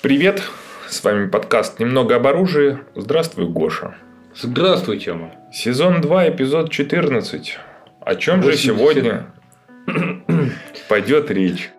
Привет, с вами подкаст «Немного об оружии». Здравствуй, Гоша. Здравствуй, Тёма. Сезон 2, эпизод 14. О чем же 80. сегодня пойдет речь?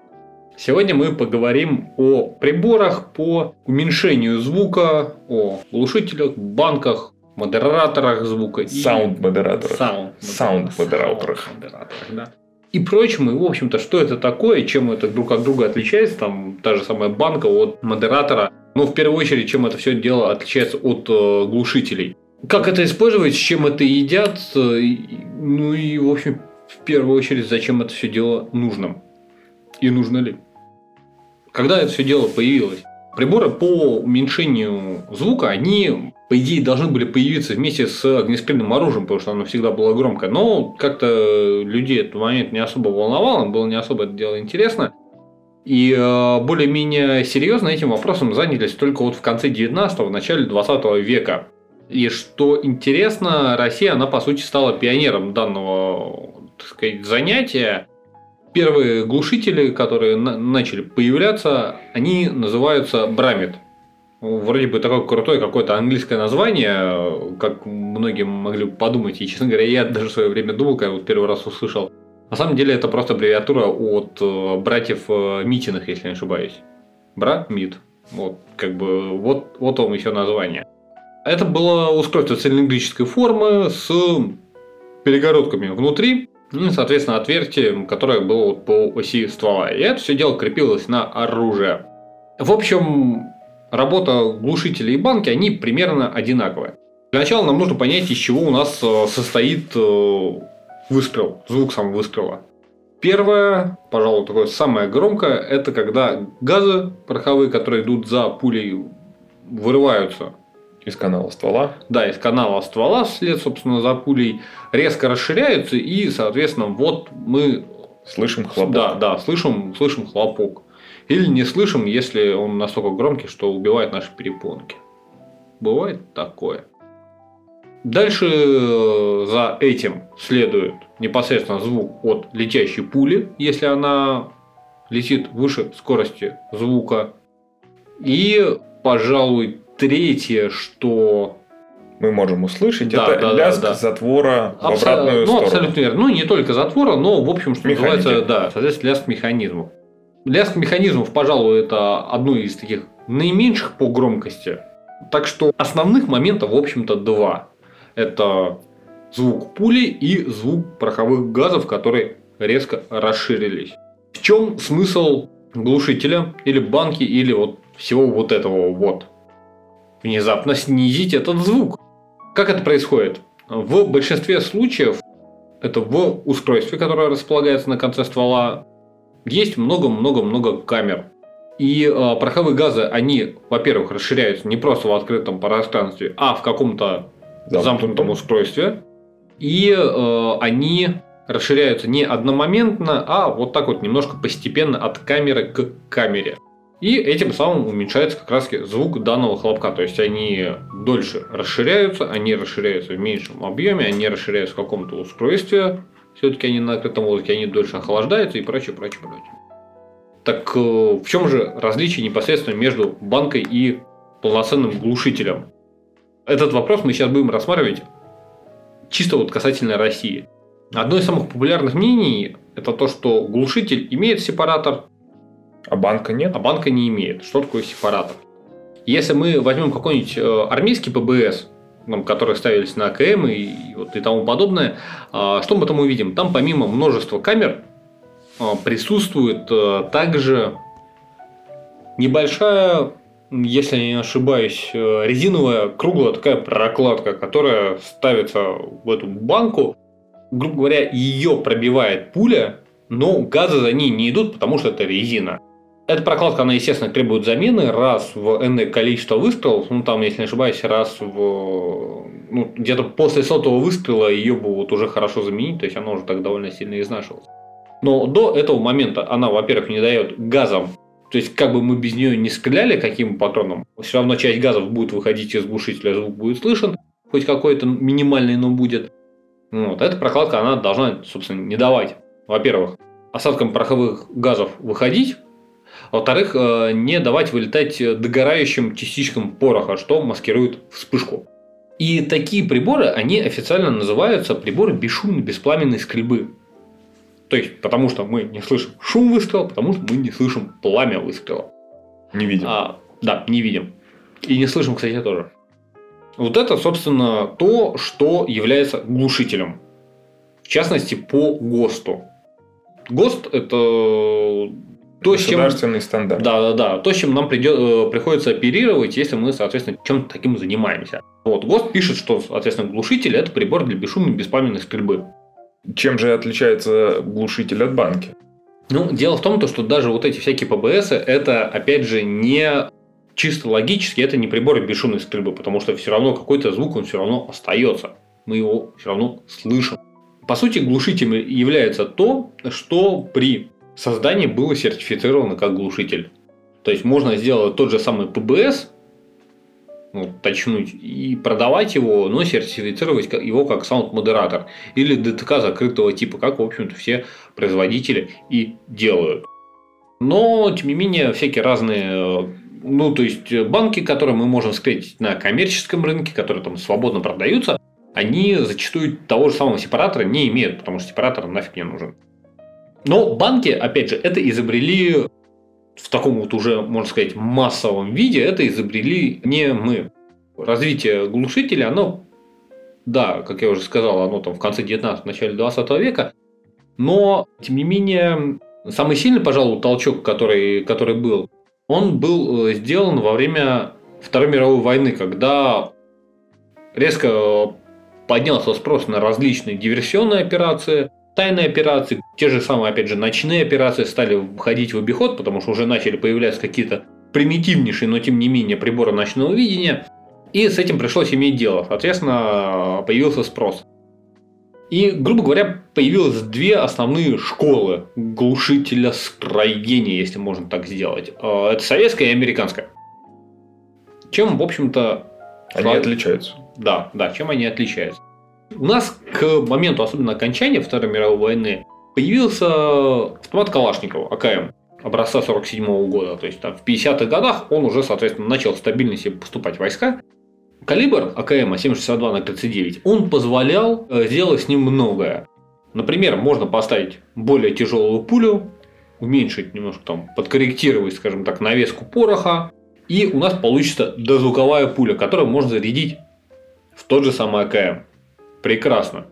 Сегодня мы поговорим о приборах по уменьшению звука, о глушителях, банках, модераторах звука. Саунд-модераторах. Саунд. Саунд-модераторах. Саунд-модераторах, да. И прочим, и в общем-то, что это такое, чем это друг от друга отличается, там та же самая банка от модератора. Ну, в первую очередь, чем это все дело отличается от э, глушителей. Как это использовать, с чем это едят, э, ну и, в общем, в первую очередь, зачем это все дело нужно. И нужно ли. Когда это все дело появилось? Приборы по уменьшению звука, они, по идее, должны были появиться вместе с огнестрельным оружием, потому что оно всегда было громкое. Но как-то людей этот момент не особо волновал, им было не особо это дело интересно. И э, более-менее серьезно этим вопросом занялись только вот в конце 19-го, в начале 20 века. И что интересно, Россия, она по сути стала пионером данного так сказать, занятия. Первые глушители, которые на- начали появляться, они называются Брамит. Вроде бы такое крутое какое-то английское название, как многие могли подумать. И, честно говоря, я даже в свое время думал, когда вот первый раз услышал. На самом деле это просто аббревиатура от э, братьев э, Митиных, если не ошибаюсь. Брат Мит. Вот, как бы, вот, вот вам еще название. Это было устройство цилиндрической формы с перегородками внутри, ну и, соответственно, отверстие, которое было по оси ствола. И это все дело крепилось на оружие. В общем, работа глушителей и банки, они примерно одинаковые. Для начала нам нужно понять, из чего у нас э, состоит э, выстрел, звук самого выстрела. Первое, пожалуй, такое самое громкое, это когда газы пороховые, которые идут за пулей, вырываются Из канала ствола. да, из канала ствола вслед, собственно, за пулей, резко расширяются, и, соответственно, вот мы Слышим хлопок. да, да, слышим, слышим хлопок. Или не слышим, если он настолько громкий, что убивает наши перепонки. Бывает такое. Дальше э, за этим следует непосредственно звук от летящей пули, если она летит выше скорости звука. И, пожалуй, третье, что Мы можем услышать, Да, это да, да, лязг да. затвора в Абсо- обратную ну, сторону. абсолютно верно. Ну, не только затвора, но, в общем, что Механики. называется, да, соответственно, лязг механизмов. Лязг механизмов, пожалуй, это одно из таких наименьших по громкости. Так что основных моментов, в общем-то, два. Это звук пули и звук пороховых газов, которые резко расширились. В чем смысл глушителя или банки или вот всего вот этого вот? Внезапно снизить этот звук. Как это происходит? В большинстве случаев это в устройстве, которое располагается на конце ствола, есть много-много-много камер. И э, пороховые газы, они, во-первых, расширяются не просто в открытом пространстве, а в каком-то Замкнутом. замкнутом устройстве. И э, они расширяются не одномоментно, а вот так вот немножко постепенно от камеры к камере. И этим самым уменьшается как раз звук данного хлопка. То есть они дольше расширяются, они расширяются в меньшем объеме, они расширяются в каком-то устройстве. Все-таки они на открытом воздухе, они дольше охлаждаются и прочее, прочее, прочее. Так э, в чем же различие непосредственно между банкой и полноценным глушителем? Этот вопрос мы сейчас будем рассматривать чисто вот касательно России. Одно из самых популярных мнений это то, что глушитель имеет сепаратор, А банка нет? а банка не имеет. Что такое сепаратор? Если мы возьмем какой-нибудь э, армейский ПБС, которые ставились на АКМ и, и вот и тому подобное, а, что мы там увидим? Там помимо множества камер а, присутствует э, также небольшая, если я не ошибаюсь, э, резиновая круглая такая прокладка, которая ставится в эту банку. Грубо говоря, ее пробивает пуля, но газы за ней не идут, потому что это резина. Эта прокладка, она, естественно, требует замены раз в энное количество выстрелов. Ну, там, если не ошибаюсь, раз в... Ну, где-то после сотого выстрела ее вот уже хорошо заменить, то есть она уже так довольно сильно изнашивалась. Но до этого момента она, во-первых, не дает газам, то есть как бы мы без нее не стреляли каким патроном, все равно часть газов будет выходить из глушителя, звук будет слышен, хоть какой-то минимальный, но будет. Вот. Эта прокладка, она должна, собственно, не давать, во-первых, осадкам пороховых газов выходить, во-вторых, э, не давать вылетать догорающим частичкам пороха, что маскирует вспышку. И такие приборы, они официально называются приборы бесшумной беспламенной стрельбы. То есть, потому что мы не слышим шум выстрела, потому что мы не слышим пламя выстрела. Не видим. А, да, не видим. И не слышим, кстати, тоже. Вот это, собственно, то, что является глушителем. В частности, по ГОСТу. ГОСТ – это то, с чем... Государственный стандарт. Да, да, да. То, с чем нам придет, э, приходится оперировать, если мы, соответственно, чем-то таким занимаемся. Вот. ГОСТ пишет, что, соответственно, глушитель – это прибор для бесшумной беспламенной стрельбы. Чем же отличается глушитель от банки? Ну, дело в том, что даже вот эти всякие ПБС, это, опять же, не чисто логически, это не приборы бесшумной стрельбы, потому что все равно какой-то звук, он все равно остается. Мы его все равно слышим. По сути, глушителем является то, что при создании было сертифицировано как глушитель. То есть можно сделать тот же самый ПБС, ну, точнуть и продавать его, но сертифицировать его как sound moderator или ДТК закрытого типа, как, в общем-то, все производители и делают. Но, тем не менее, всякие разные ну, то есть банки, которые мы можем встретить на коммерческом рынке, которые там свободно продаются, они зачастую того же самого сепаратора не имеют, потому что сепаратор нафиг не нужен. Но банки, опять же, это изобрели в таком вот уже, можно сказать, массовом виде, это изобрели не мы. Развитие глушителя, оно, да, как я уже сказал, оно там в конце 19 начале 20 века, но, тем не менее, самый сильный, пожалуй, толчок, который, который был, он был э, сделан во время Второй мировой войны, когда резко поднялся спрос на различные диверсионные операции, тайные операции, те же самые, опять же, ночные операции стали входить в обиход, потому что уже начали появляться какие-то примитивнейшие, но тем не менее приборы ночного видения. И с этим пришлось иметь дело. Соответственно, появился спрос. И, грубо говоря, появилось две основные школы глушителя строения, если можно так сделать. А, это советская и американская. Чем, в общем-то... Они отличаются. Да, да, чем они отличаются. У нас к моменту, особенно окончания Второй мировой войны, появился автомат Калашникова, АКМ, образца 47 года. То есть там, в 50-х годах он уже, соответственно, начал стабильно себе поступать войска. Калибр АКМ 762 на 39, он позволял э, сделать с ним многое. Например, можно поставить более тяжелую пулю, уменьшить немножко там, подкорректировать, скажем так, навеску пороха, и у нас получится дозвуковая пуля, которую можно зарядить в тот же самый АКМ. Прекрасно.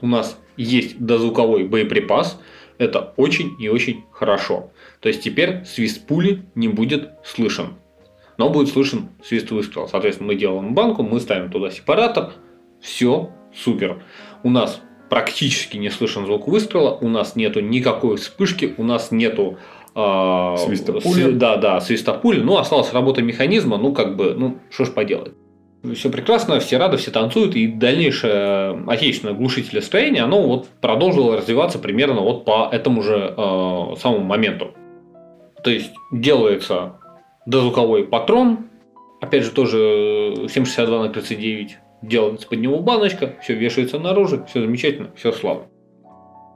У нас есть дозвуковой боеприпас, это очень и очень хорошо. То есть теперь свист пули не будет слышен но будет слышен свист выстрела. Соответственно, мы делаем банку, мы ставим туда сепаратор, все супер. У нас практически не слышен звук выстрела, у нас нету никакой вспышки, у нас нету э, свиста пули. Да, да, свиста пули. Ну, осталась работа механизма, ну, как бы, ну, что ж поделать. Все прекрасно, все рады, все танцуют, и дальнейшее отечественное глушителестроение, оно вот продолжило развиваться примерно вот по этому же э, самому моменту. То есть делается дозвуковой патрон, опять же тоже 7,62 на 39, делается под него баночка, все вешается наружу, все замечательно, все слава.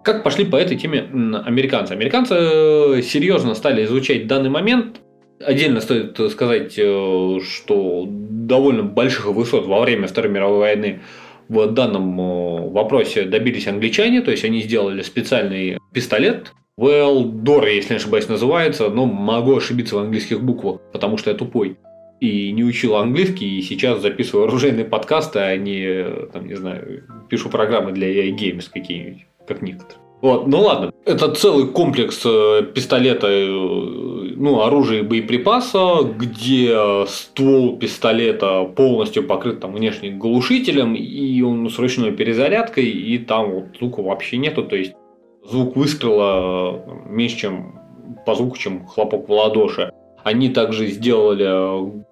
Как пошли по этой теме американцы? Американцы э, серьезно стали изучать данный момент. Отдельно стоит сказать, э, что довольно больших высот во время Второй мировой войны в данном э, вопросе добились англичане, то есть они сделали специальный пистолет, Dor, если не ошибаюсь, называется, но могу ошибиться в английских буквах, потому что я тупой. И не учил английский, и сейчас записываю оружейные подкасты, а не, там, не знаю, пишу программы для AI Games какие-нибудь, как некоторые. Вот, ну ладно. Это целый комплекс э, пистолета, э, ну, оружия и боеприпаса, где ствол пистолета полностью покрыт там внешним глушителем, и он с ручной перезарядкой, и там вот звука вообще нету, то есть звук выстрела меньше, чем по звуку, чем хлопок в ладоши. Они также сделали э,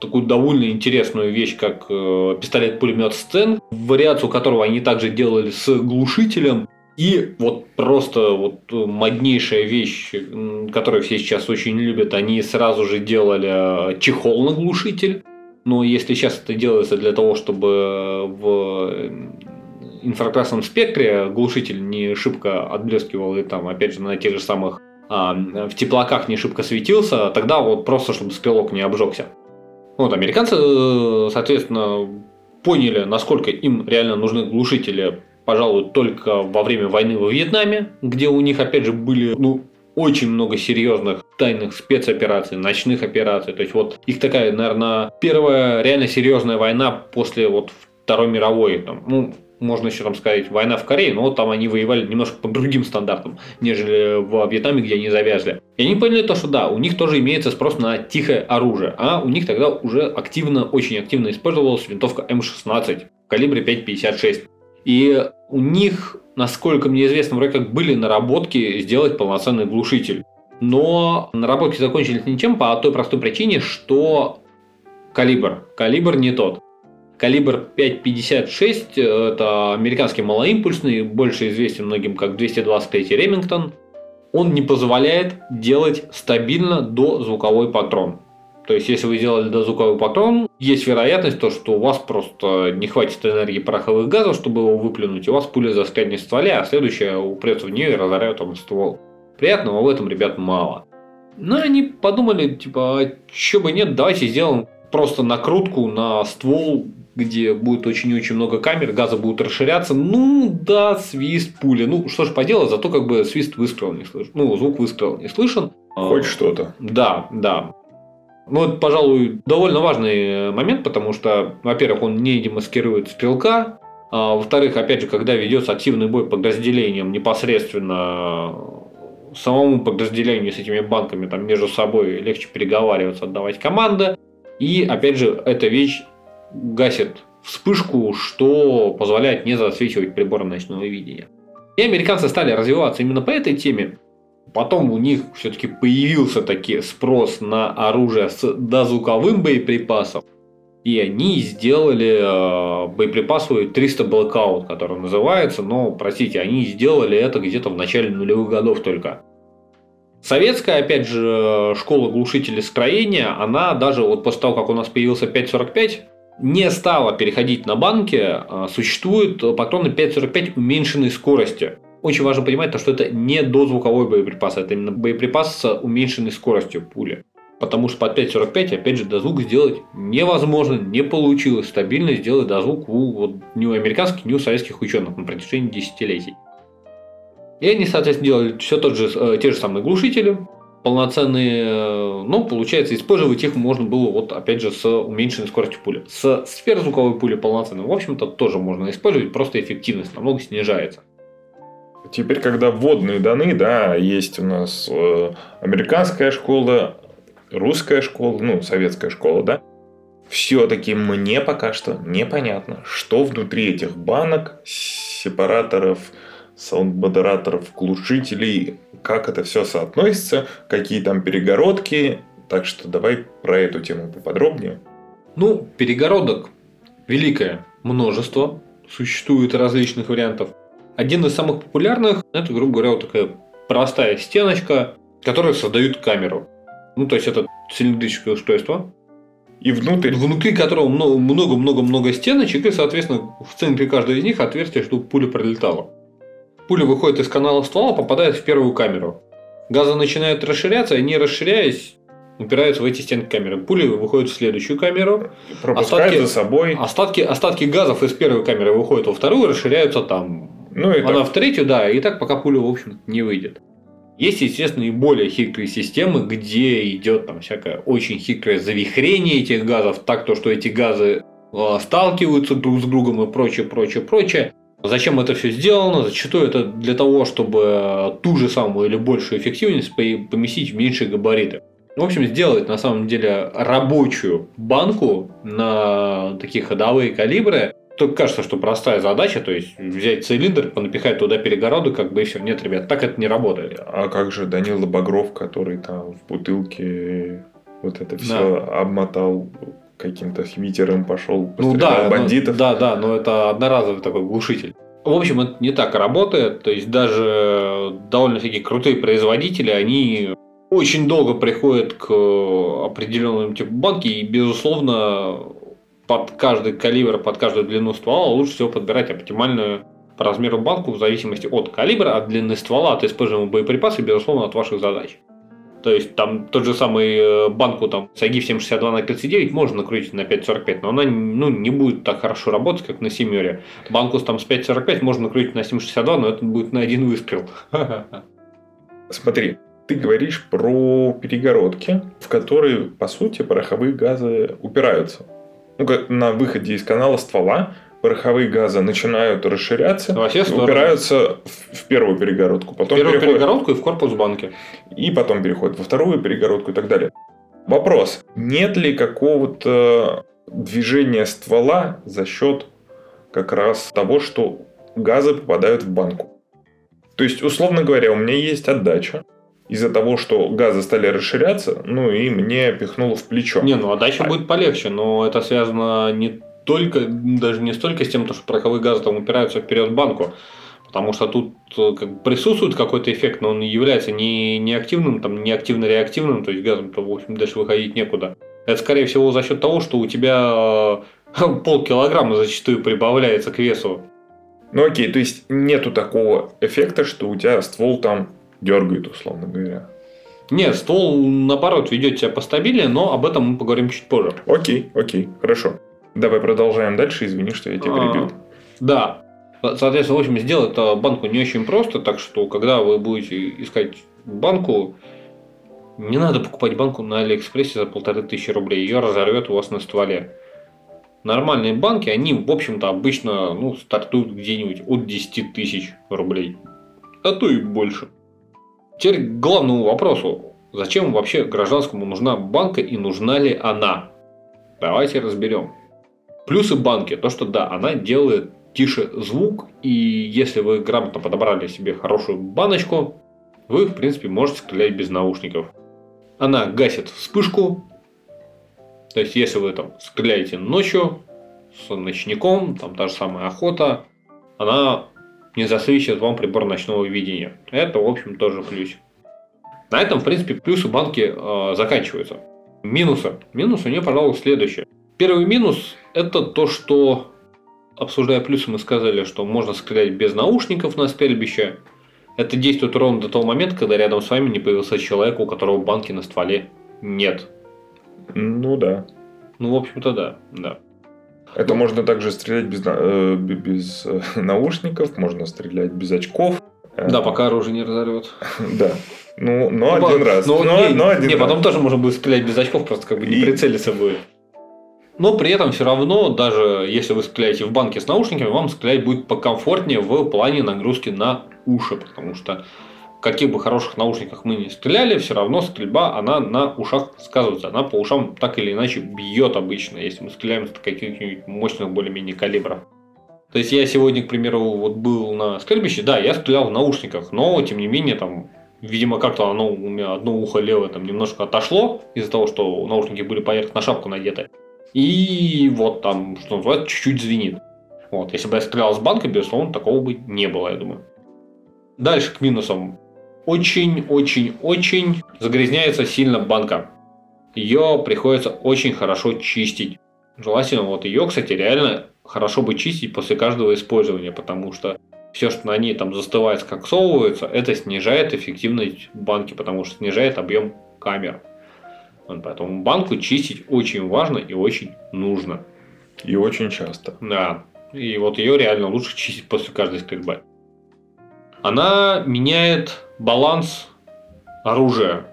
такую довольно интересную вещь, как э, пистолет-пулемет Стен, вариацию которого они также делали с глушителем. И вот просто вот моднейшая вещь, которую все сейчас очень любят, они сразу же делали э, чехол на глушитель. Но если сейчас это делается для того, чтобы в инфракрасном спектре глушитель не шибко отблескивал и там, опять же, на тех же самых а, в теплаках не шибко светился, тогда вот просто, чтобы стрелок не обжегся. Вот, американцы, э, соответственно, поняли, насколько им реально нужны глушители, пожалуй, только во время войны во Вьетнаме, где у них, опять же, были ну, очень много серьезных тайных спецопераций, ночных операций. То есть вот их такая, наверное, первая реально серьезная война после вот Второй мировой. Там, ну, можно еще там сказать, война в Корее, но там они воевали немножко по другим стандартам, нежели в Вьетнаме, где они завязли. И они поняли то, что да, у них тоже имеется спрос на тихое оружие, а у них тогда уже активно, очень активно использовалась винтовка М16 в калибре 5,56. И у них, насколько мне известно, вроде как были наработки сделать полноценный глушитель. Но наработки закончились ничем по той простой причине, что калибр. Калибр не тот. Калибр 5.56 – это американский малоимпульсный, больше известен многим как 223 Ремингтон. Он не позволяет делать стабильно до звуковой патрон. То есть, если вы сделали дозвуковой патрон, есть вероятность, то, что у вас просто не хватит энергии пороховых газов, чтобы его выплюнуть, и у вас пуля застрянет в стволе, а следующая упрется в нее и разорвет вам ствол. Приятного в этом, ребят, мало. Но они подумали, типа, а чё бы нет, давайте сделаем просто накрутку на ствол где будет очень-очень много камер, газы будут расширяться. Ну, да, свист пули. Ну, что ж поделать, зато как бы свист выстрела не слышен. Ну, звук выстрела не слышен. Хоть что-то. Да, да. Ну, это, пожалуй, довольно важный момент, потому что, во-первых, он не демаскирует стрелка, а, во-вторых, опять же, когда ведется активный бой подразделением непосредственно самому подразделению с этими банками там между собой легче переговариваться, отдавать команды. И, опять же, эта вещь гасит вспышку, что позволяет не засвечивать прибором ночного видения. И американцы стали развиваться именно по этой теме. Потом у них все-таки появился таки спрос на оружие с дозвуковым боеприпасом. И они сделали э, боеприпасовый 300 Blackout, который называется, но, простите, они сделали это где-то в начале нулевых годов только. Советская, опять же, школа глушителей строения, она даже вот после того, как у нас появился 545, не стала переходить на банки, а существуют патроны 5.45 уменьшенной скорости. Очень важно понимать, что это не дозвуковой боеприпас, это именно боеприпас с уменьшенной скоростью пули. Потому что под 5.45, опять же, дозвук сделать невозможно, не получилось стабильно сделать дозвук у вот, ни у американских, ни у советских ученых на протяжении десятилетий. И они, соответственно, делали все тот же, э, те же самые глушители, полноценные, э, ну, получается, использовать их можно было, вот, опять же, с уменьшенной скоростью пули. С сверхзвуковой пули полноценной, в общем-то, тоже можно использовать, просто эффективность намного снижается. Теперь, когда вводные даны, да, есть у нас э, американская школа, русская школа, ну, советская школа, да, все-таки мне пока что непонятно, что внутри этих банок, сепараторов, саунд-модераторов, глушителей, как это все соотносится, какие там перегородки. Так что давай про эту тему поподробнее. Ну, перегородок великое множество. Существует различных вариантов. Один из самых популярных – это, грубо говоря, вот такая простая стеночка, которая создает камеру. Ну, то есть, это цилиндрическое устройство, и внутрь. Внутри которого много-много-много стеночек, и, соответственно, в центре каждой из них отверстие, чтобы пуля пролетала пуля выходит из канала ствола, попадает в первую камеру. Газы начинают расширяться, и не расширяясь, упираются в эти стенки камеры. Пули выходят в следующую камеру. Пропускают остатки, за собой. Остатки, остатки газов из первой камеры выходят во вторую, расширяются там. Ну, и Она так. в третью, да, и так пока пуля, в общем не выйдет. Есть, естественно, и более хитрые системы, где идет там всякое очень хитрое завихрение этих газов, так то, что эти газы а, сталкиваются друг с другом и прочее, прочее, прочее. Зачем это все сделано? Зачастую это для того, чтобы ту же самую или большую эффективность поместить в меньшие габариты. В общем, сделать на самом деле рабочую банку на такие ходовые калибры. Только кажется, что простая задача, то есть взять цилиндр, понапихать туда перегороду, как бы и все. Нет, ребят, так это не работает. А как же Данила Багров, который там в бутылке вот это все да. обмотал каким-то химитером пошел, ну, да, бандитов. Ну, да, да, но это одноразовый такой глушитель. В общем, это не так работает. То есть даже довольно такие крутые производители, они очень долго приходят к определенному типу банки, и, безусловно, под каждый калибр, под каждую длину ствола лучше всего подбирать оптимальную по размеру банку в зависимости от калибра, от длины ствола, от используемого боеприпаса и, безусловно, от ваших задач. То есть там тот же самый э, банку там с AGIF 762 на 39 можно накрутить на 5.45, но она ну, не будет так хорошо работать, как на семере. Банку там с 5.45 можно накрутить на 7.62, но это будет на один выстрел. Смотри, ты говоришь про перегородки, в которые, по сути, пороховые газы упираются. Ну, как на выходе из канала ствола пороховые газы начинают расширяться, Во все стороны. упираются в, в первую перегородку, потом Первую переходят- перегородку и в корпус банки. и потом переходит во вторую перегородку и так далее. Вопрос, нет ли какого-то движения ствола за счет как раз того, что газы попадают в банку? То есть, условно говоря, у меня есть отдача из-за того, что газы стали расширяться, ну и мне пихнуло в плечо. Не, ну а дальше А- будет полегче, но это связано не только, даже не столько с тем, что пороховые газы там упираются вперед в банку, потому что тут э, как присутствует какой-то эффект, но он является не, не активным, там, не активно-реактивным, то есть газом, то, в общем, дальше выходить некуда. Это, скорее всего, за счет того, что у тебя э, полкилограмма зачастую прибавляется к весу. Ну окей, то есть нету такого эффекта, что у тебя ствол там дергает, условно говоря. Нет, ствол, наоборот, ведет себя постабильнее, но об этом мы поговорим чуть позже. Окей, окей, хорошо. Давай продолжаем дальше, извини, что я тебя перебил. А, Да. Соответственно, в общем, сделать это банку не очень просто, так что, когда вы будете искать банку, не надо покупать банку на Алиэкспрессе за полторы тысячи рублей, ее разорвет у вас на стволе. Нормальные банки, они, в общем-то, обычно ну, стартуют где-нибудь от 10 тысяч рублей. А то и больше. Теперь к главному вопросу. Зачем вообще гражданскому нужна банка и нужна ли она? Давайте разберем. Плюсы банки, то что да, она делает тише звук, и если вы грамотно подобрали себе хорошую баночку, вы, в принципе, можете стрелять без наушников. Она гасит вспышку, то есть, если вы там стреляете ночью с ночником, там та же самая охота, она не засвечивает вам прибор ночного видения. Это, в общем, тоже плюс. На этом, в принципе, плюсы банки э, заканчиваются. Минусы. Минус у нее, пожалуй, следующее. Первый минус – это то, что, обсуждая плюсы, мы сказали, что можно стрелять без наушников на стрельбище. Это действует ровно до того момента, когда рядом с вами не появился человек, у которого банки на стволе нет. Ну да. Ну, в общем-то, да. да. Это можно также стрелять без, э, без э, наушников, можно стрелять без очков. Э, Да, пока оружие не разорвет. Да. Ну, но Ну, один по- раз. ну, но, не, но один не, раз. потом тоже можно будет стрелять без очков, просто как бы не И- прицелиться будет. Но при этом все равно, даже если вы стреляете в банке с наушниками, вам стрелять будет покомфортнее в плане нагрузки на уши, потому что каких бы хороших наушниках мы не стреляли, все равно стрельба, она на ушах сказывается. Она по ушам так или иначе бьет обычно, если мы стреляем с каких-нибудь мощных более-менее калибров. То есть я сегодня, к примеру, вот был на стрельбище, да, я стрелял в наушниках, но тем не менее там, видимо, как-то оно у меня одно ухо левое там немножко отошло из-за того, что наушники были поверх на шапку надеты. И вот там, что называется, чуть-чуть звенит. Вот, если бы я стрелял с банка, безусловно, такого бы не было, я думаю. Дальше к минусам. Очень-очень-очень загрязняется сильно банка. Ее приходится очень хорошо чистить. Желательно вот ее, кстати, реально хорошо бы чистить после каждого использования, потому что все, что на ней там застывает, скоксовывается, это снижает эффективность банки, потому что снижает объем камер. Поэтому банку чистить очень важно и очень нужно. И очень часто. Да. И вот ее реально лучше чистить после каждой стрельбы. Она меняет баланс оружия.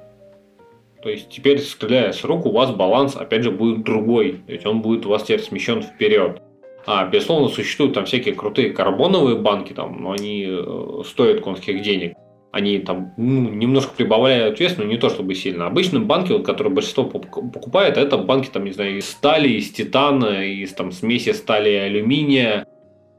То есть теперь, стреляя с рук, у вас баланс, опять же, будет другой. То есть он будет у вас теперь смещен вперед. А, безусловно, существуют там всякие крутые карбоновые банки, там, но они э, стоят конских денег. Они там ну, немножко прибавляют вес, но не то чтобы сильно. Обычно банки, вот, которые большинство пок- покупает, это банки там, не знаю, из стали, из титана, из там смеси стали и алюминия.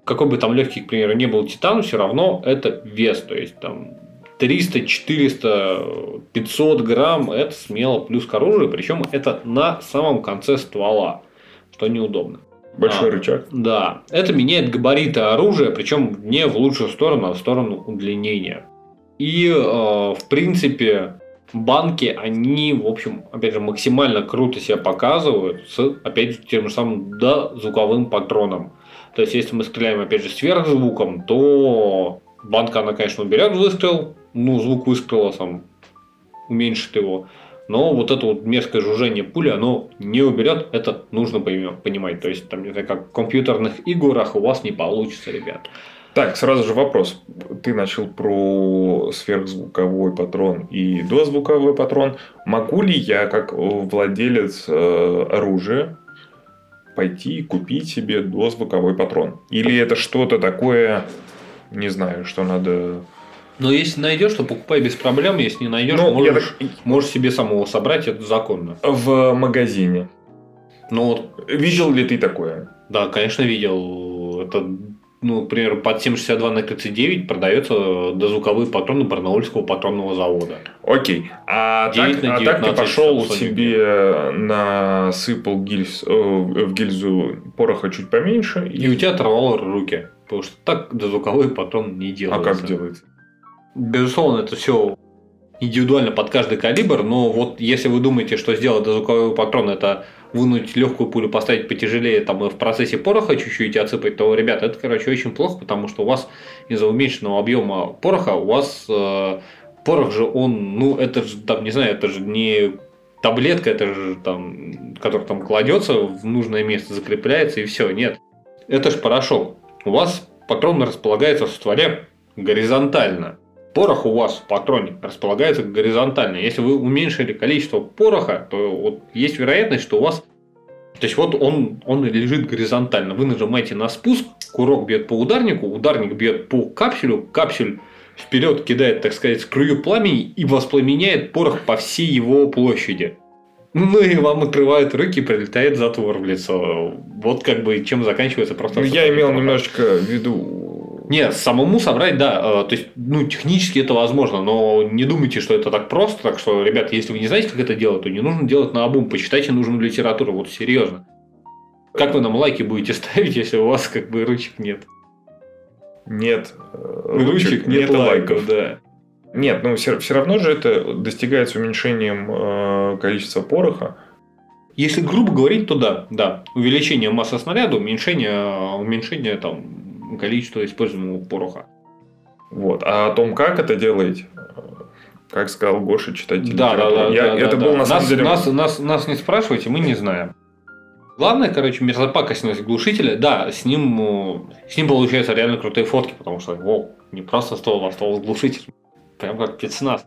Какой бы там легкий, к примеру, не был титан, все равно это вес. То есть там 300, 400, 500 грамм это смело плюс к оружию, причем это на самом конце ствола, что неудобно. Большой А. рычаг. Да, это меняет габариты оружия, причем не в лучшую сторону, а в сторону удлинения. И, э, в принципе, банки, они, в общем, опять же, максимально круто себя показывают с, опять же, тем же самым дозвуковым патроном. То есть, если мы стреляем, опять же, сверхзвуком, то банка, она, конечно, уберет выстрел, ну, звук выстрела сам уменьшит его. Но вот это вот мерзкое жужжение пули, оно не уберет, это нужно понимать. То есть, там, не знаю, как в компьютерных играх у вас не получится, ребят. Так, сразу же вопрос. Ты начал про сверхзвуковой патрон и дозвуковой патрон. Могу ли я, как владелец э, оружия, пойти и купить себе дозвуковой патрон? Или это что-то такое, не знаю, что надо но если найдешь, то покупай без проблем. Если не найдешь, ну, можешь, так... можешь себе самого собрать, это законно. В магазине. Ну вот. Видел ли ты такое? Да, конечно, видел. Это, ну, например, под 7,62 на 39 продается дозвуковые патроны Барнаульского патронного завода. Окей. А, так, а так ты пошел себе насыпал гильз, э, в гильзу пороха чуть поменьше. И... и у тебя оторвало руки. Потому что так дозвуковой патрон не делается. А как делается? безусловно, это все индивидуально под каждый калибр, но вот если вы думаете, что сделать дозвуковой патрон это вынуть легкую пулю, поставить потяжелее, там и в процессе пороха чуть-чуть отсыпать, то, ребята, это, короче, очень плохо, потому что у вас из-за уменьшенного объема пороха у вас э, порох же он, ну, это же, там, не знаю, это же не таблетка, это же там, который там кладется в нужное место, закрепляется и все. Нет. Это же порошок. У вас патрон располагается в стволе горизонтально порох у вас в патроне располагается горизонтально. Если вы уменьшили количество пороха, то вот есть вероятность, что у вас то есть вот он, он лежит горизонтально. Вы нажимаете на спуск, курок бьет по ударнику, ударник бьет по капсюлю, капсюль вперед кидает, так сказать, скрую пламени и воспламеняет порох по всей его площади. Ну и вам отрывают руки, прилетает затвор в лицо. Вот как бы чем заканчивается просто. Ну, я имел немножечко в виду нет, самому собрать, да, э, то есть, ну, технически это возможно, но не думайте, что это так просто, так что, ребят, если вы не знаете, как это делать, то не нужно делать на обум, почитайте нужную литературу, вот серьезно. Как вы нам лайки будете ставить, если у вас как бы ручек нет? Нет. Э, ручек, ручек нет, нет лайков, да. Нет, ну все, все равно же это достигается уменьшением э, количества пороха. Если грубо говорить, то да, да. Увеличение массы снаряда, уменьшение, уменьшение там, количество используемого пороха. Вот. А о том, как это делать, как сказал Гоша, читать да, да, да, Я, да, это да, был да. на самом нас, деле... Нас, нас, нас не спрашивайте, мы не знаем. Главное, короче, мерзопакостность глушителя, да, с ним, с ним получаются реально крутые фотки, потому что, о, не просто ствол, а ствол с глушителем. Прям как спецназ.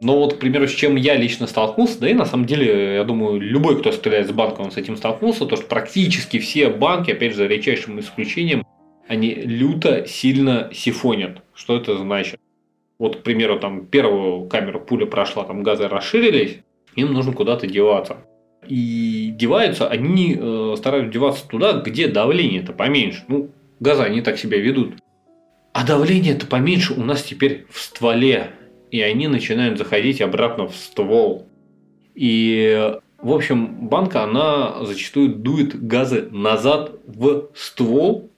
Но вот, к примеру, с чем я лично столкнулся, да и на самом деле, я думаю, любой, кто стреляет с банка, он с этим столкнулся, то что практически все банки, опять же, за редчайшим исключением, они люто сильно сифонят. Что это значит? Вот, к примеру, там первую камеру пуля прошла, там газы расширились, им нужно куда-то деваться. И деваются, они э, стараются деваться туда, где давление-то поменьше. Ну, газы они так себя ведут. А давление-то поменьше у нас теперь в стволе. И они начинают заходить обратно в ствол. И, в общем, банка, она зачастую дует газы назад в ствол,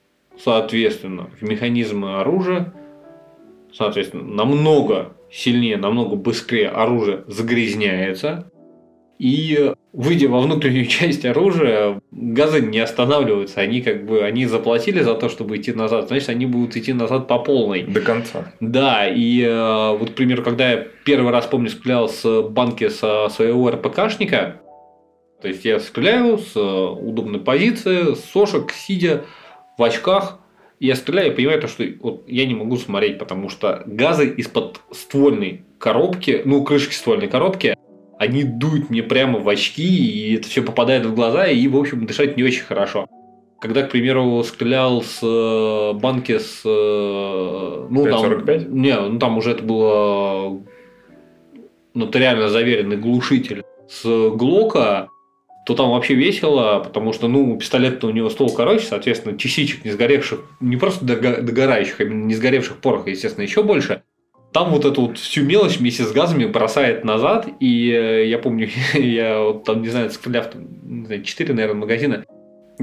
соответственно, в механизмы оружия, соответственно, намного сильнее, намного быстрее оружие загрязняется. И выйдя во внутреннюю часть оружия, газы не останавливаются. Они как бы они заплатили за то, чтобы идти назад, значит, они будут идти назад по полной. До конца. Да, и э, вот, к примеру, когда я первый раз, помню, стрелял с банки со своего РПКшника, то есть я стреляю с э, удобной позиции, с сошек, сидя, в очках, я стреляю и понимаю, то, что вот я не могу смотреть, потому что газы из-под ствольной коробки, ну, крышки ствольной коробки, они дуют мне прямо в очки, и это все попадает в глаза, и, в общем, дышать не очень хорошо. Когда, к примеру, стрелял с э, банки с... Э, ну, 545? там, не, ну, там уже это было нотариально заверенный глушитель с Глока, то там вообще весело, потому что, ну, пистолет-то у него ствол короче, соответственно, частичек не сгоревших, не просто догорающих, а именно не сгоревших пороха, естественно, еще больше. Там вот эту вот всю мелочь вместе с газами бросает назад, и э, я помню, я вот там, не знаю, стреляв, не знаю, 4, наверное, магазина,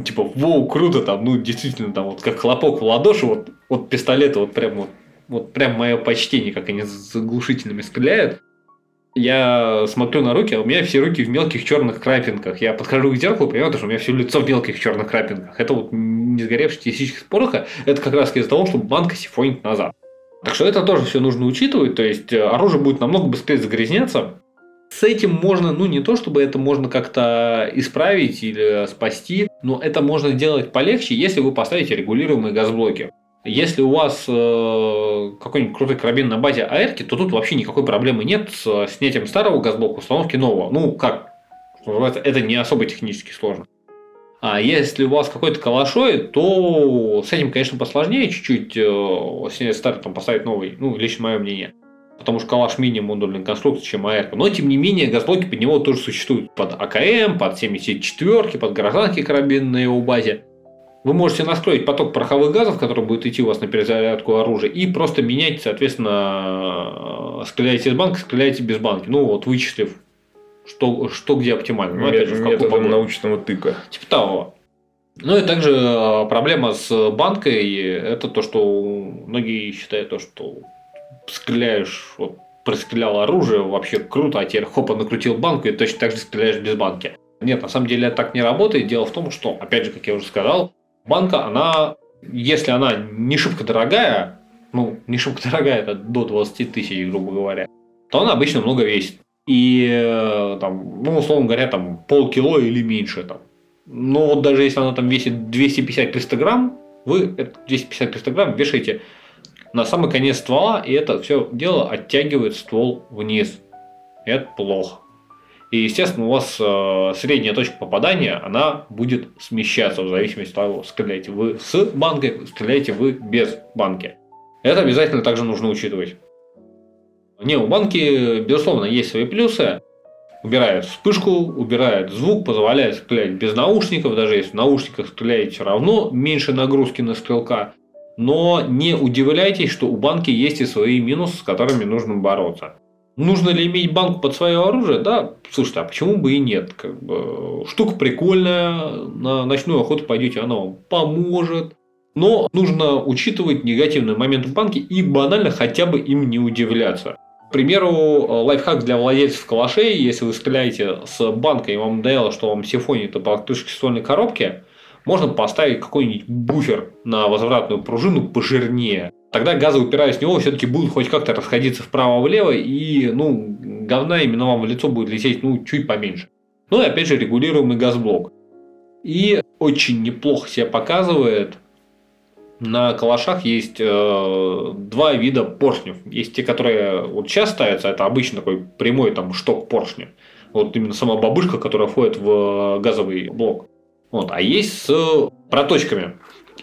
типа, воу, круто, там, ну, действительно, там, вот как хлопок в ладоши, вот, вот пистолеты, вот прям вот, вот прям мое почтение, как они с глушителями стреляют я смотрю на руки, а у меня все руки в мелких черных крапинках. Я подхожу к зеркалу, понимаю, что у меня все лицо в мелких черных крапинках. Это вот не сгоревших теоретических пороха, это как раз из-за того, чтобы банка сифонит назад. Так что это тоже все нужно учитывать, то есть э, оружие будет намного быстрее загрязняться. С этим можно, ну не то чтобы это можно как-то исправить или спасти, но это можно сделать полегче, если вы поставите регулируемые газблоки. Если у вас э, какой-нибудь крутой карабин на базе АР, то тут вообще никакой проблемы нет с снятием старого газблока, установки нового. Ну, как, это не особо технически сложно. А если у вас какой-то калашой, то с этим, конечно, посложнее чуть-чуть э, снять старый, там, поставить новый. Ну, лично мое мнение. Потому что калаш менее модульная конструкция, чем АР. Но, тем не менее, газблоки под него тоже существуют. Под АКМ, под 74, под гражданские карабины на его базе. Вы можете настроить поток пороховых газов, который будет идти у вас на перезарядку оружия, и просто менять, соответственно, стреляете из банка, стреляете без банки. Ну, вот вычислив, что, что где оптимально. Ну, опять же, Методом научного тыка. Типа того. Ну и также а, проблема с банкой, это то, что многие считают то, что стреляешь, вот, прострелял оружие, вообще круто, а теперь хопа накрутил банку и точно так же стреляешь без банки. Нет, на самом деле это так не работает. Дело в том, что, опять же, как я уже сказал, банка, она, если она не шибко дорогая, ну, не шибко дорогая, это до 20 тысяч, грубо говоря, то она обычно много весит. И, э, там, ну, условно говоря, там, полкило или меньше. Там. Но вот даже если она там весит 250-300 грамм, вы 250-300 грамм вешаете на самый конец ствола, и это все дело оттягивает ствол вниз. Это плохо. И, естественно, у вас э, средняя точка попадания, она будет смещаться в зависимости от того, стреляете вы с банкой, стреляете вы без банки. Это обязательно также нужно учитывать. Не, у банки, безусловно, есть свои плюсы. Убирает вспышку, убирает звук, позволяет стрелять без наушников. Даже если в наушниках стреляете, все равно меньше нагрузки на стрелка. Но не удивляйтесь, что у банки есть и свои минусы, с которыми нужно бороться. Нужно ли иметь банку под свое оружие? Да, слушайте, а почему бы и нет? Как бы, штука прикольная, на ночную охоту пойдете, она вам поможет. Но нужно учитывать негативные моменты банки и банально хотя бы им не удивляться. К примеру, лайфхак для владельцев калашей, если вы стреляете с банкой и вам надоело, что вам сифонит по крышке ствольной коробки, можно поставить какой-нибудь буфер на возвратную пружину пожирнее. Тогда газы, упираясь в него, все-таки будут хоть как-то расходиться вправо-влево, и ну, говна именно вам в лицо будет лететь ну, чуть поменьше. Ну и опять же регулируемый газблок. И очень неплохо себя показывает. На калашах есть э, два вида поршнев. Есть те, которые вот сейчас ставятся, это обычно такой прямой там шток поршня. Вот именно сама бабушка, которая входит в газовый блок. Вот. А есть с проточками.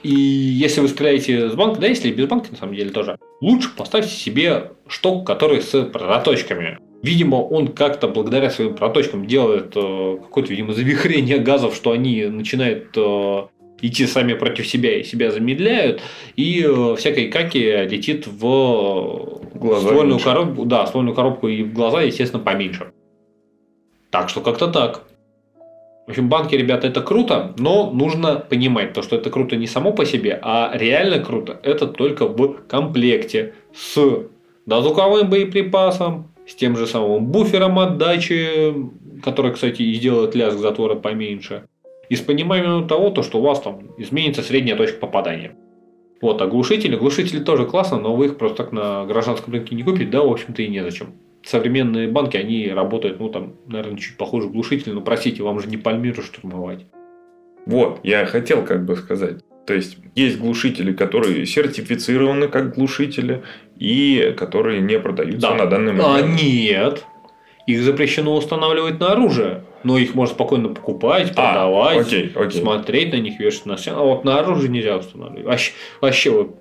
И если вы стреляете с банка, да, если без банка, на самом деле тоже, лучше поставьте себе шток, который с проточками. Видимо, он как-то благодаря своим проточкам делает э, какое-то, видимо, завихрение газов, что они начинают э, идти сами против себя и себя замедляют, и э, всякой каки летит в глаза ствольную меньше. коробку, да, ствольную коробку и в глаза, естественно, поменьше. Так что как-то так. В общем, банки, ребята, это круто, но нужно понимать, то, что это круто не само по себе, а реально круто это только в комплекте с дозвуковым боеприпасом, с тем же самым буфером отдачи, который, кстати, и сделает лязг затвора поменьше, и с пониманием того, то, что у вас там изменится средняя точка попадания. Вот, а глушители, глушители тоже классно, но вы их просто так на гражданском рынке не купите, да, в общем-то и незачем современные банки, они работают, ну, там, наверное, чуть похуже глушители, но, простите, вам же не Пальмиру штурмовать. Вот, я хотел как бы сказать. То есть, есть глушители, которые сертифицированы как глушители, и которые не продаются да. на данный момент. А нет. Их запрещено устанавливать на оружие. Но их можно спокойно покупать, а, продавать, а, окей, окей. смотреть на них, вешать на стену. А вот на оружие нельзя устанавливать. Вообще, вообще вот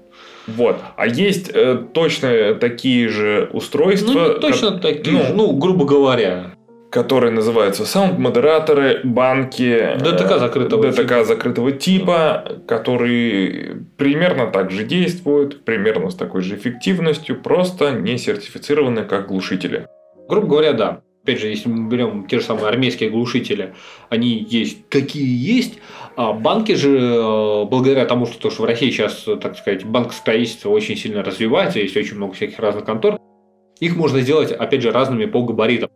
вот. А есть э, точно такие же устройства. Ну, точно как, такие ну, же, ну, грубо говоря. Которые называются саунд-модераторы, банки. ДТК закрытого ДТК типа. закрытого типа, которые примерно так же действуют, примерно с такой же эффективностью, просто не сертифицированы как глушители. Грубо говоря, да опять же, если мы берем те же самые армейские глушители, они есть, какие есть. А банки же, э, благодаря тому, что, то, что в России сейчас, так сказать, банкостроительство очень сильно развивается, есть очень много всяких разных контор, их можно сделать, опять же, разными по габаритам.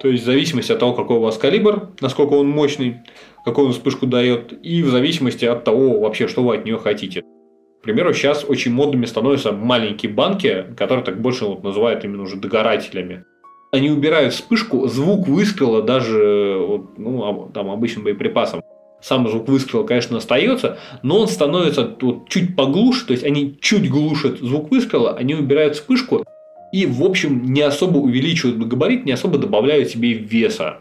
То есть в зависимости от того, какой у вас калибр, насколько он мощный, какую он вспышку дает, и в зависимости от того вообще, что вы от нее хотите. К примеру, сейчас очень модными становятся маленькие банки, которые так больше вот называют именно уже догорателями. Они убирают вспышку, звук выстрела даже вот, ну, там, обычным боеприпасом. Сам звук выстрела, конечно, остается, но он становится вот, чуть поглуше, то есть они чуть глушат звук выстрела, они убирают вспышку и, в общем, не особо увеличивают габарит, не особо добавляют себе веса.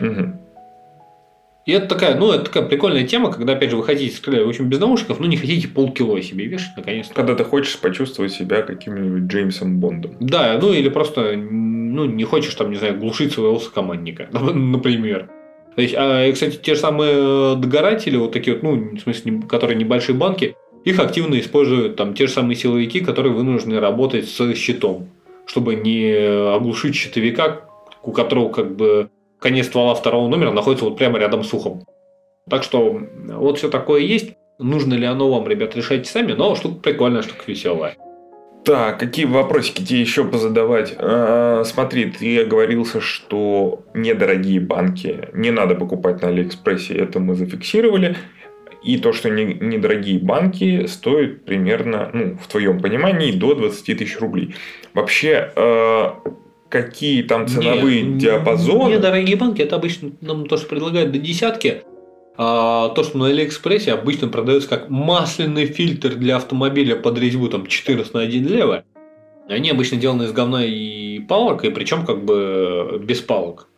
Угу. И это такая, ну, это такая прикольная тема, когда, опять же, вы хотите стрелять, в общем, без наушников, но не хотите полкило себе вешать, наконец-то. Когда ты хочешь почувствовать себя каким-нибудь Джеймсом Бондом. Да, ну, или просто, ну, не хочешь, там, не знаю, глушить своего сокомандника, например. А, и, кстати, те же самые догоратели, вот такие вот, ну, в смысле, которые небольшие банки, их активно используют там те же самые силовики, которые вынуждены работать с щитом, чтобы не оглушить щитовика, у которого как бы конец ствола второго номера находится вот прямо рядом с ухом. Так что вот все такое есть. Нужно ли оно вам, ребят, решайте сами, но штука прикольная, штука веселая. Так, какие вопросики тебе еще позадавать? А, смотри, ты оговорился, что недорогие банки не надо покупать на Алиэкспрессе, это мы зафиксировали. И то, что недорогие банки стоят примерно, ну, в твоем понимании, до 20 тысяч рублей. Вообще, а, какие там ценовые не, диапазоны. Недорогие банки, это обычно нам то, что предлагают до десятки. А то, что на Алиэкспрессе обычно продается как масляный фильтр для автомобиля под резьбу там 14 на 1 лево. Они обычно сделаны из говна и палок, и причем как бы без палок.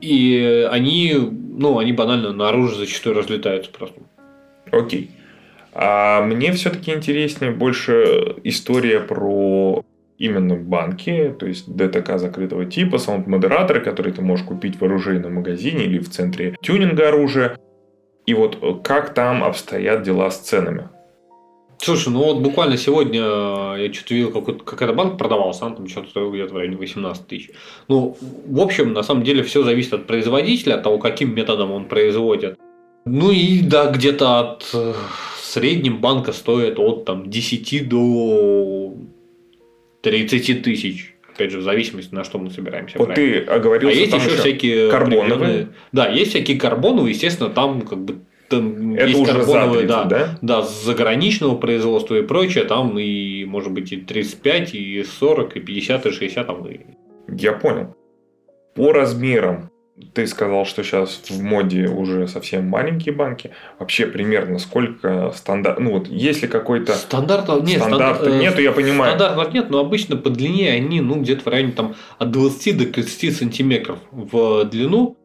И они, ну, они банально наружу зачастую разлетаются просто. Окей. А мне все-таки интереснее больше история про именно банки, то есть ДТК закрытого типа, саунд-модераторы, которые ты можешь купить в оружейном магазине или в центре тюнинга оружия. И вот э, как там обстоят дела с ценами? Слушай, ну вот буквально сегодня э, я что-то видел, какой-то, какой-то банк продавался, он там что-то стоил где-то в районе 18 тысяч. Ну, в общем, на самом деле все зависит от производителя, от того, каким методом он производит. Ну и да, где-то от э, среднем банка стоит от там, 10 до 30 тысяч. Опять же, в зависимости, на что мы собираемся вот брать. ты оговорился, а есть еще, еще всякие карбоновые. Да, есть всякие карбоновые, естественно, там как бы там Это есть уже карбоновые, да, да? Да, с заграничного производства и прочее, там и, может быть, и 35, и 40, и 50, и 60. Там, и... Я понял. По размерам ты сказал, что сейчас в моде уже совсем маленькие банки. Вообще примерно сколько стандарт... Ну вот, если какой-то... Стандарта нет. Стандарта стандар... нету, я понимаю. Стандартов нет, но обычно по длине они ну, где-то в районе там, от 20 до 30 сантиметров в длину.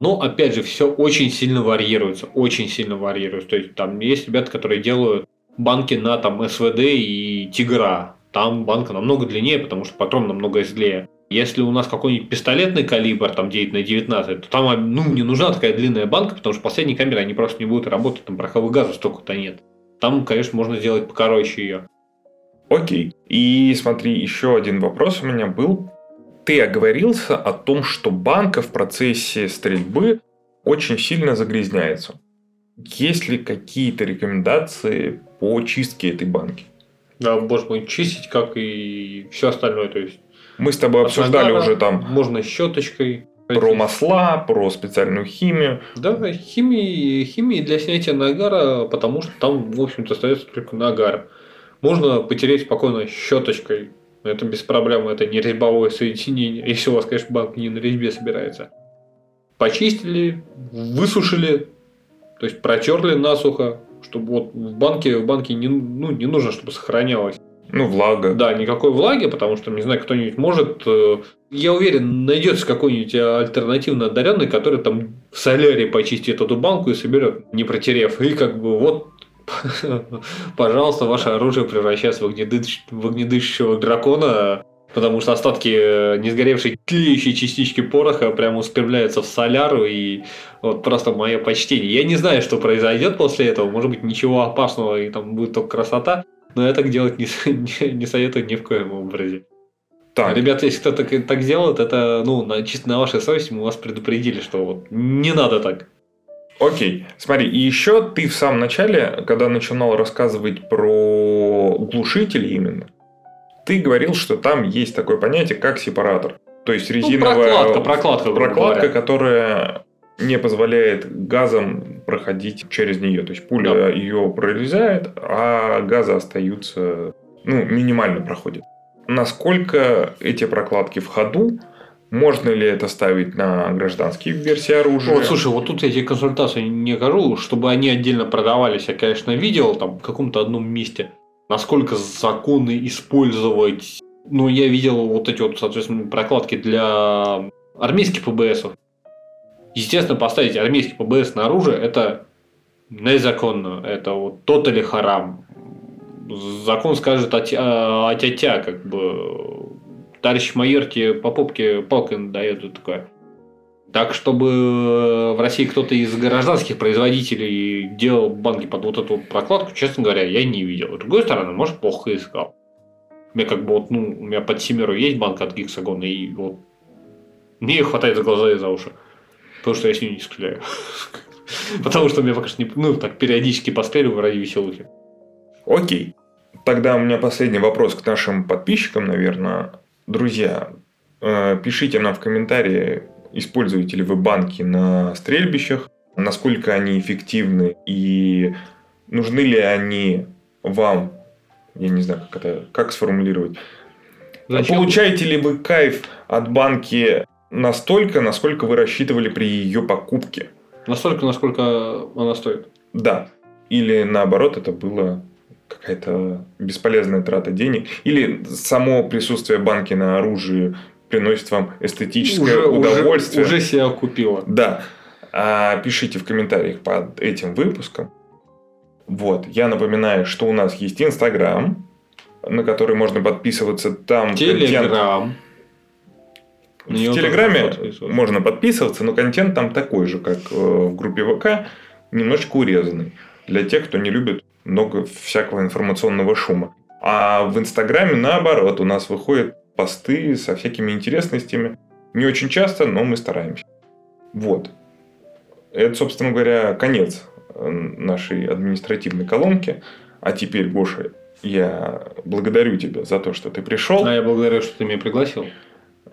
Но, опять же, все очень сильно варьируется. Очень сильно варьируется. То есть, там есть ребята, которые делают банки на там СВД и Тигра. Там банка намного длиннее, потому что патрон намного злее. Если у нас какой-нибудь пистолетный калибр, там 9 на 19, то там ну, не нужна такая длинная банка, потому что последние камеры, они просто не будут работать, там пороховых газов столько-то нет. Там, конечно, можно сделать покороче ее. Окей. И смотри, еще один вопрос у меня был. Ты оговорился о том, что банка в процессе стрельбы очень сильно загрязняется. Есть ли какие-то рекомендации по чистке этой банки? Да, можно чистить, как и все остальное. То есть мы с тобой обсуждали уже там... Можно щеточкой. Про масла, про специальную химию. Да, химии, химии для снятия нагара, потому что там, в общем-то, остается только нагар. Можно потереть спокойно щеточкой. Это без проблем, это не резьбовое соединение. Если у вас, конечно, банк не на резьбе собирается. Почистили, высушили, то есть протерли насухо, чтобы вот в банке, в банке не, ну, не нужно, чтобы сохранялось. Ну, влага. Да, никакой влаги, потому что, не знаю, кто-нибудь может... Э, я уверен, найдется какой-нибудь альтернативно одаренный, который там в соляре почистит эту банку и соберет, не протерев. И как бы вот пожалуйста, ваше оружие превращается в, огнедыш... в огнедышащего дракона, потому что остатки э, не сгоревшей тлеющей частички пороха прямо ускорбляются в соляру, и вот просто мое почтение. Я не знаю, что произойдет после этого, может быть, ничего опасного, и там будет только красота, но я так делать не, не, не советую ни в коем образе. Так. Ребята, если кто-то так, так делает, это ну, на, чисто на вашей совести мы вас предупредили, что вот не надо так. Окей, смотри, и еще ты в самом начале, когда начинал рассказывать про глушители именно, ты говорил, что там есть такое понятие, как сепаратор. То есть резиновая прокладка, прокладка, прокладка, говоря. которая не позволяет газам проходить через нее. То есть пуля Да. ее прорезает, а газы остаются, ну, минимально проходят. Насколько эти прокладки в ходу? Можно ли это ставить на гражданские версии оружия? Вот, слушай, вот тут я тебе консультацию не окажу, чтобы они отдельно продавались, я, конечно, видел там в каком-то одном месте, насколько законы использовать. Ну, я видел вот эти вот, соответственно, прокладки для армейских ПБСов. Естественно, поставить армейский ПБС на оружие – это незаконно, это вот тот или харам. Закон скажет атя, атя как бы товарищ майор тебе по попке палкой надает и такое. Так, чтобы в России кто-то из гражданских производителей делал банки под вот эту прокладку, честно говоря, я не видел. С другой стороны, может, плохо искал. У меня как бы вот, ну, у меня под семеру есть банка от Гексагона, и вот мне хватает за глаза и за уши. Потому что я с ней не стреляю. Потому что у меня пока что не... Ну, так периодически постреливаю ради веселухи. Окей. Тогда у меня последний вопрос к нашим подписчикам, наверное. Друзья, э, пишите нам в комментарии, используете ли вы банки на стрельбищах, насколько они эффективны и нужны ли они вам, я не знаю, как это, как сформулировать. Зачем? Получаете ли вы кайф от банки настолько, насколько вы рассчитывали при ее покупке? Настолько, насколько она стоит. Да. Или наоборот, это было какая-то бесполезная трата денег. Или само присутствие банки на оружии приносит вам эстетическое удовольствие. Уже, уже себя купила. Да. А, пишите в комментариях под этим выпуском. Вот. Я напоминаю, что у нас есть Инстаграм, на который можно подписываться. Там контент- Телеграм. Него В Телеграме можно подписываться. можно подписываться, но контент там такой же, как э, в группе ВК, немножечко урезанный. Для тех, кто не любит много всякого информационного шума. А в Инстаграме, наоборот, у нас выходят посты со всякими интересностями. Не очень часто, но мы стараемся. Вот. Это, собственно говоря, конец э, нашей административной колонки. А теперь, Гоша, я благодарю тебя за то, что ты пришел. А я благодарю, что ты меня пригласил.